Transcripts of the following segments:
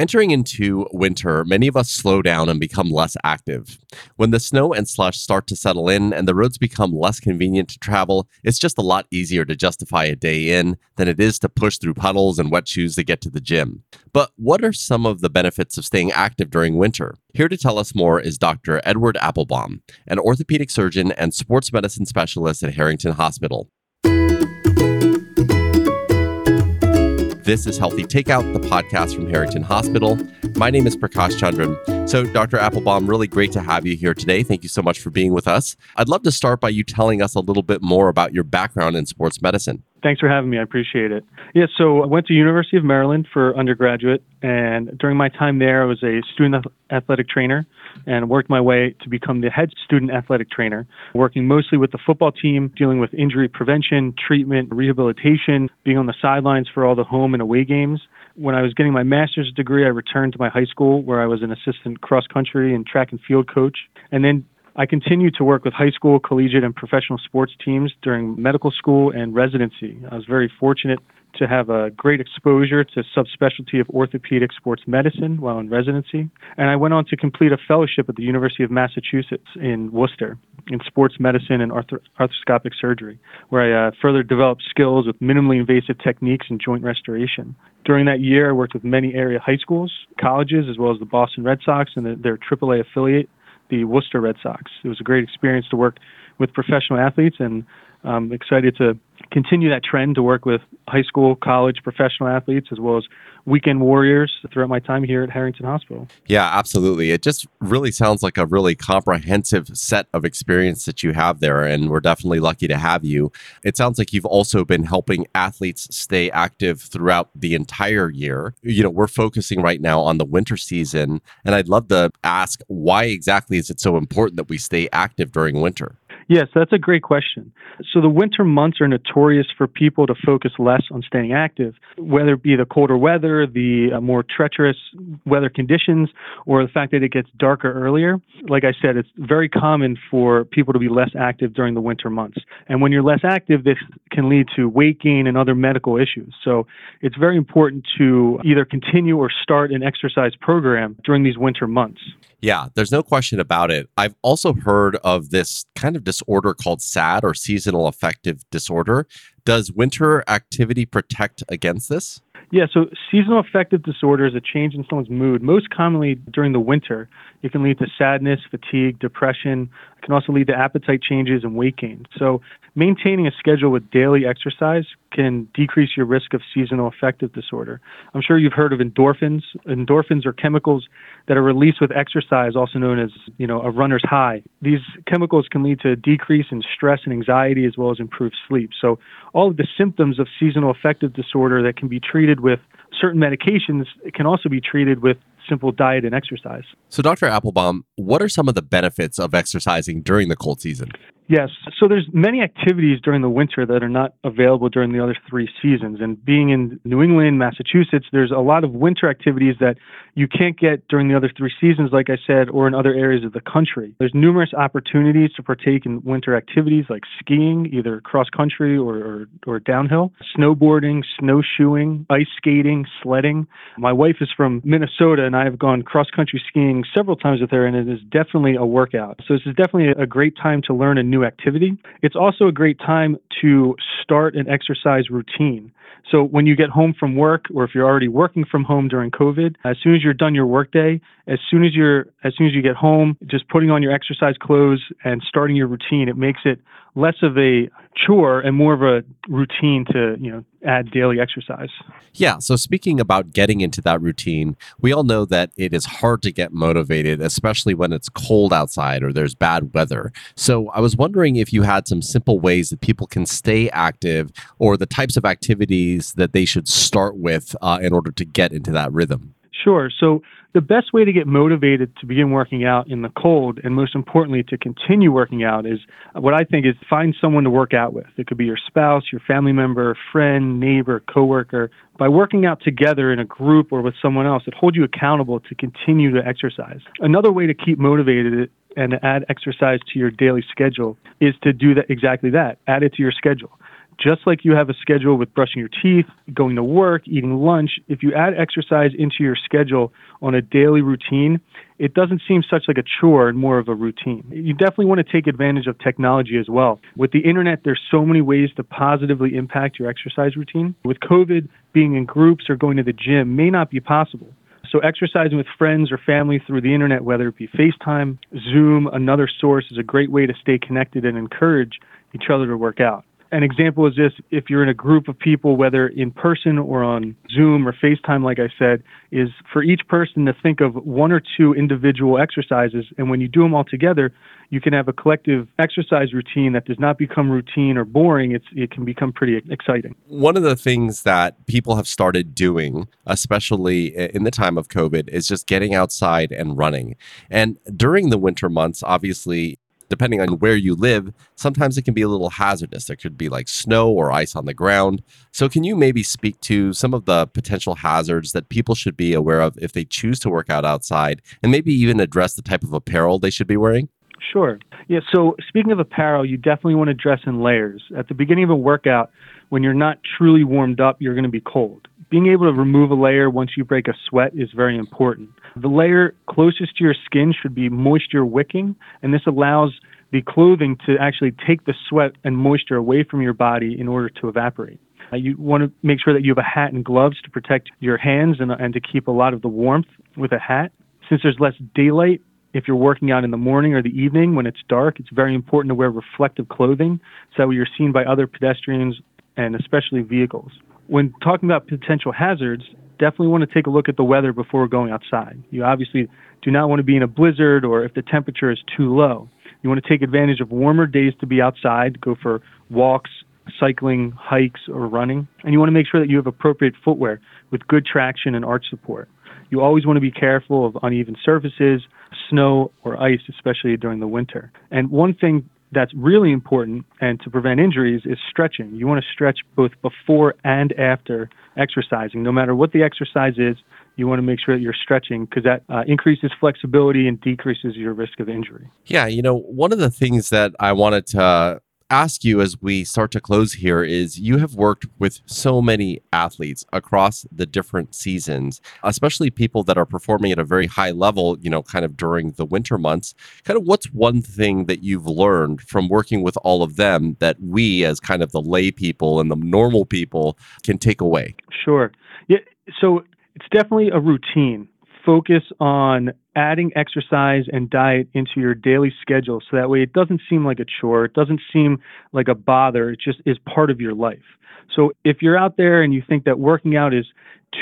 Entering into winter, many of us slow down and become less active. When the snow and slush start to settle in and the roads become less convenient to travel, it's just a lot easier to justify a day in than it is to push through puddles and wet shoes to get to the gym. But what are some of the benefits of staying active during winter? Here to tell us more is Dr. Edward Applebaum, an orthopedic surgeon and sports medicine specialist at Harrington Hospital. This is Healthy Takeout, the podcast from Harrington Hospital. My name is Prakash Chandran. So, Dr. Applebaum, really great to have you here today. Thank you so much for being with us. I'd love to start by you telling us a little bit more about your background in sports medicine. Thanks for having me. I appreciate it. Yeah, so I went to University of Maryland for undergraduate, and during my time there, I was a student athletic trainer and worked my way to become the head student athletic trainer, working mostly with the football team, dealing with injury prevention, treatment, rehabilitation, being on the sidelines for all the home and away games. When I was getting my master's degree, I returned to my high school where I was an assistant cross country and track and field coach. And then I continued to work with high school, collegiate, and professional sports teams during medical school and residency. I was very fortunate to have a great exposure to subspecialty of orthopedic sports medicine while in residency. And I went on to complete a fellowship at the University of Massachusetts in Worcester in sports medicine and arthro- arthroscopic surgery, where I uh, further developed skills with minimally invasive techniques and joint restoration. During that year, I worked with many area high schools, colleges, as well as the Boston Red Sox and the, their AAA affiliate, the Worcester Red Sox. It was a great experience to work with professional athletes, and I'm excited to continue that trend to work with high school, college, professional athletes, as well as weekend warriors throughout my time here at Harrington Hospital. Yeah, absolutely. It just really sounds like a really comprehensive set of experience that you have there, and we're definitely lucky to have you. It sounds like you've also been helping athletes stay active throughout the entire year. You know, we're focusing right now on the winter season, and I'd love to ask why exactly is it so important that we stay active during winter? Yes, that's a great question. So the winter months are notorious for people to focus less on staying active, whether it be the colder weather, the uh, more treacherous weather conditions, or the fact that it gets darker earlier. Like I said, it's very common for people to be less active during the winter months. And when you're less active, this can lead to weight gain and other medical issues. So it's very important to either continue or start an exercise program during these winter months. Yeah, there's no question about it. I've also heard of this kind of disorder called SAD or seasonal affective disorder. Does winter activity protect against this? Yeah, so seasonal affective disorder is a change in someone's mood, most commonly during the winter. It can lead to sadness, fatigue, depression. It can also lead to appetite changes and weight gain. So, maintaining a schedule with daily exercise can decrease your risk of seasonal affective disorder. I'm sure you've heard of endorphins. Endorphins are chemicals that are released with exercise, also known as, you know, a runner's high. These chemicals can lead to a decrease in stress and anxiety as well as improved sleep. So, all of the symptoms of seasonal affective disorder that can be treated with certain medications it can also be treated with simple diet and exercise. So, Dr. Applebaum, what are some of the benefits of exercising during the cold season? Yes. So there's many activities during the winter that are not available during the other three seasons. And being in New England, Massachusetts, there's a lot of winter activities that you can't get during the other three seasons, like I said, or in other areas of the country. There's numerous opportunities to partake in winter activities like skiing, either cross country or, or, or downhill, snowboarding, snowshoeing, ice skating, sledding. My wife is from Minnesota and I've gone cross country skiing several times with her, and it is definitely a workout. So this is definitely a great time to learn a new activity. It's also a great time to start an exercise routine. So when you get home from work, or if you're already working from home during COVID, as soon as you're done your workday, as soon as you're as soon as you get home, just putting on your exercise clothes and starting your routine, it makes it less of a chore and more of a routine to you know add daily exercise. Yeah. So speaking about getting into that routine, we all know that it is hard to get motivated, especially when it's cold outside or there's bad weather. So I was wondering if you had some simple ways that people can stay active or the types of activities that they should start with uh, in order to get into that rhythm. Sure. So the best way to get motivated to begin working out in the cold, and most importantly, to continue working out, is what I think is find someone to work out with. It could be your spouse, your family member, friend, neighbor, coworker. By working out together in a group or with someone else, it holds you accountable to continue to exercise. Another way to keep motivated and add exercise to your daily schedule is to do that exactly that. Add it to your schedule Just like you have a schedule with brushing your teeth, going to work, eating lunch, if you add exercise into your schedule on a daily routine, it doesn't seem such like a chore and more of a routine. You definitely want to take advantage of technology as well. With the internet, there's so many ways to positively impact your exercise routine. With COVID, being in groups or going to the gym may not be possible. So, exercising with friends or family through the internet, whether it be FaceTime, Zoom, another source, is a great way to stay connected and encourage each other to work out an example is this if you're in a group of people, whether in person or on Zoom or FaceTime, like I said, is for each person to think of one or two individual exercises. And when you do them all together, you can have a collective exercise routine that does not become routine or boring. It's, it can become pretty exciting. One of the things that people have started doing, especially in the time of COVID, is just getting outside and running. And during the winter months, obviously, depending on where you live, sometimes it can be a little hazardous. There could be like snow or ice on the ground. So, can you maybe speak to some of the potential hazards that people should be aware of if they choose to work out outside and maybe even address the type of apparel they should be wearing? Sure. Yeah. So, speaking of apparel, you definitely want to dress in layers. At the beginning of a workout, when you're not truly warmed up, you're going to be cold. Being able to remove a layer once you break a sweat is very important. The layer closest to your skin should be moisture wicking, and this allows the clothing to actually take the sweat and moisture away from your body in order to evaporate. Uh, you want to make sure that you have a hat and gloves to protect your hands and, and to keep a lot of the warmth with a hat. Since there's less daylight, if you're working out in the morning or the evening when it's dark, it's very important to wear reflective clothing so you're seen by other pedestrians and especially vehicles. When talking about potential hazards, definitely want to take a look at the weather before going outside. You obviously do not want to be in a blizzard or if the temperature is too low. You want to take advantage of warmer days to be outside, go for walks, cycling, hikes, or running. And you want to make sure that you have appropriate footwear with good traction and arch support. You always want to be careful of uneven surfaces, snow, or ice, especially during the winter. And one thing that's really important and to prevent injuries is stretching. You want to stretch both before and after exercising. No matter what the exercise is, you want to make sure that you're stretching because that uh, increases flexibility and decreases your risk of injury. Yeah, you know, one of the things that I wanted to ask you as we start to close here is you have worked with so many athletes across the different seasons, especially people that are performing at a very high level, you know, kind of during the winter months. Kind of what's one thing that you've learned from working with all of them that we, as kind of the lay people and the normal people, can take away? Sure. Yeah. So it's definitely a routine. Focus on adding exercise and diet into your daily schedule so that way it doesn't seem like a chore, it doesn't seem like a bother, it just is part of your life. So if you're out there and you think that working out is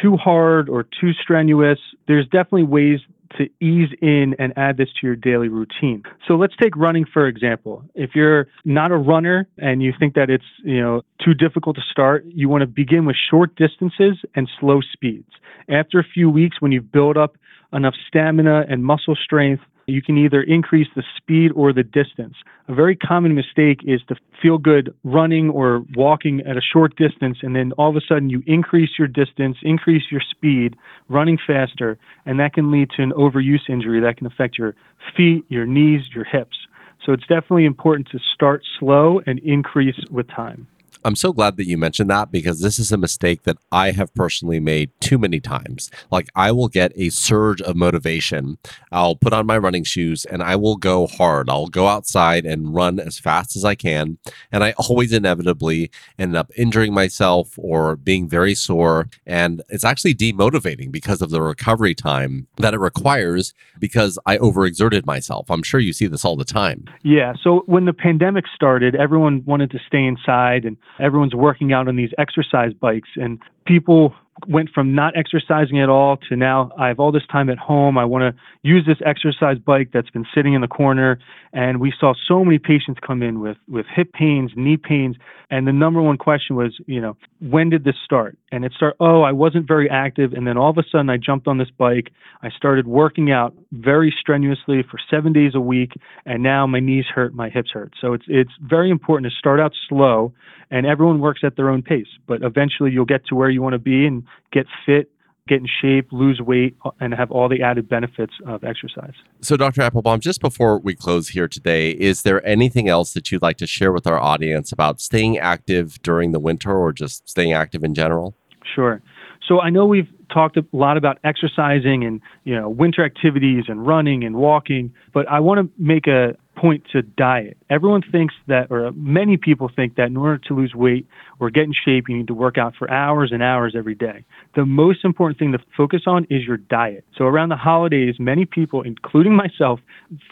too hard or too strenuous, there's definitely ways to ease in and add this to your daily routine. So let's take running for example. If you're not a runner and you think that it's, you know, too difficult to start, you want to begin with short distances and slow speeds. After a few weeks when you've built up enough stamina and muscle strength you can either increase the speed or the distance. A very common mistake is to feel good running or walking at a short distance, and then all of a sudden you increase your distance, increase your speed, running faster, and that can lead to an overuse injury that can affect your feet, your knees, your hips. So it's definitely important to start slow and increase with time. I'm so glad that you mentioned that because this is a mistake that I have personally made too many times. Like, I will get a surge of motivation. I'll put on my running shoes and I will go hard. I'll go outside and run as fast as I can. And I always inevitably end up injuring myself or being very sore. And it's actually demotivating because of the recovery time that it requires because I overexerted myself. I'm sure you see this all the time. Yeah. So, when the pandemic started, everyone wanted to stay inside and everyone's working out on these exercise bikes and people went from not exercising at all to now I have all this time at home. I want to use this exercise bike that's been sitting in the corner. And we saw so many patients come in with, with hip pains, knee pains. And the number one question was, you know, when did this start? And it started, oh, I wasn't very active. And then all of a sudden I jumped on this bike. I started working out very strenuously for seven days a week. And now my knees hurt, my hips hurt. So it's, it's very important to start out slow and everyone works at their own pace. But eventually you'll get to where you want to be and get fit get in shape, lose weight, uh, and have all the added benefits of exercise. So, Dr. Applebaum, just before we close here today, is there anything else that you'd like to share with our audience about staying active during the winter or just staying active in general? Sure. So I know we've talked a lot about exercising and you know winter activities and running and walking, but I want to make a point to diet. Everyone thinks that, or many people think that in order to lose weight or get in shape, you need to work out for hours and hours every day. The most important thing to focus on is your diet. So around the holidays, many people, including myself,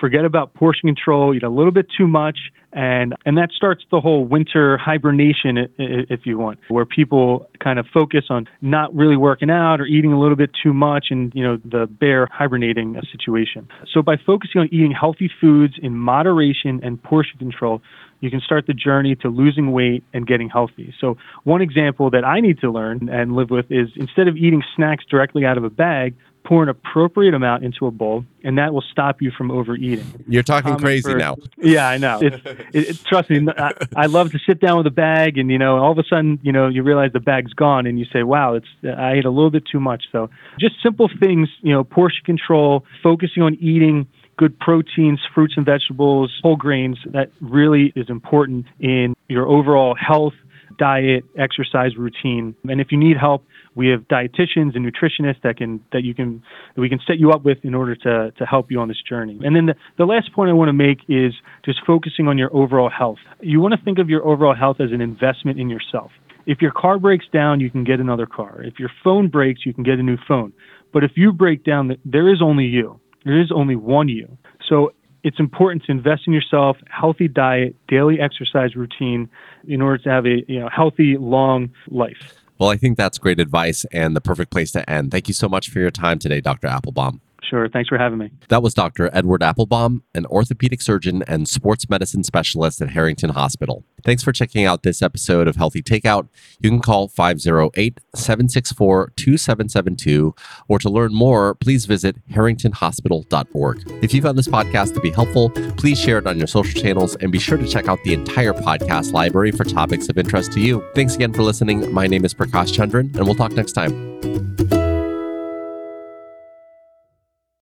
forget about portion control, eat a little bit too much, and and that starts the whole winter hibernation, if you want, where people kind of focus on not really working out or eating a little bit too much, and you know the bear hibernating situation. So by focusing on eating healthy foods in moderation and portion control, you can start the journey to losing weight and getting healthy. So, one example that I need to learn and live with is instead of eating snacks directly out of a bag, pour an appropriate amount into a bowl, and that will stop you from overeating. You're talking Common crazy for, now. Yeah, I know. It's, it, it, trust me, I, I, love to sit down with a bag, and you know, all of a sudden, you know, you realize the bag's gone, and you say, "Wow, it's I ate a little bit too much." So, just simple things, you know, portion control, focusing on eating good proteins, fruits and vegetables, whole grains. That really is important in your overall health, diet, exercise routine. And if you need help, we have dietitians and nutritionists that can that you can that we can set you up with in order to to help you on this journey. And then the, the last point I want to make is just focusing on your overall health. You want to think of your overall health as an investment in yourself. If your car breaks down, you can get another car. If your phone breaks, you can get a new phone. But if you break down, there is only you. There is only one you. So it's important to invest in yourself, healthy diet, daily exercise routine in order to have a you know, healthy, long life. Well, I think that's great advice and the perfect place to end. Thank you so much for your time today, Dr. Applebaum. Sure. Thanks for having me. That was Dr. Edward Applebaum, an orthopedic surgeon and sports medicine specialist at Harrington Hospital. Thanks for checking out this episode of Healthy Takeout. You can call 508 764 2772, or to learn more, please visit harringtonhospital.org. If you found this podcast to be helpful, please share it on your social channels and be sure to check out the entire podcast library for topics of interest to you. Thanks again for listening. My name is Prakash Chandran, and we'll talk next time.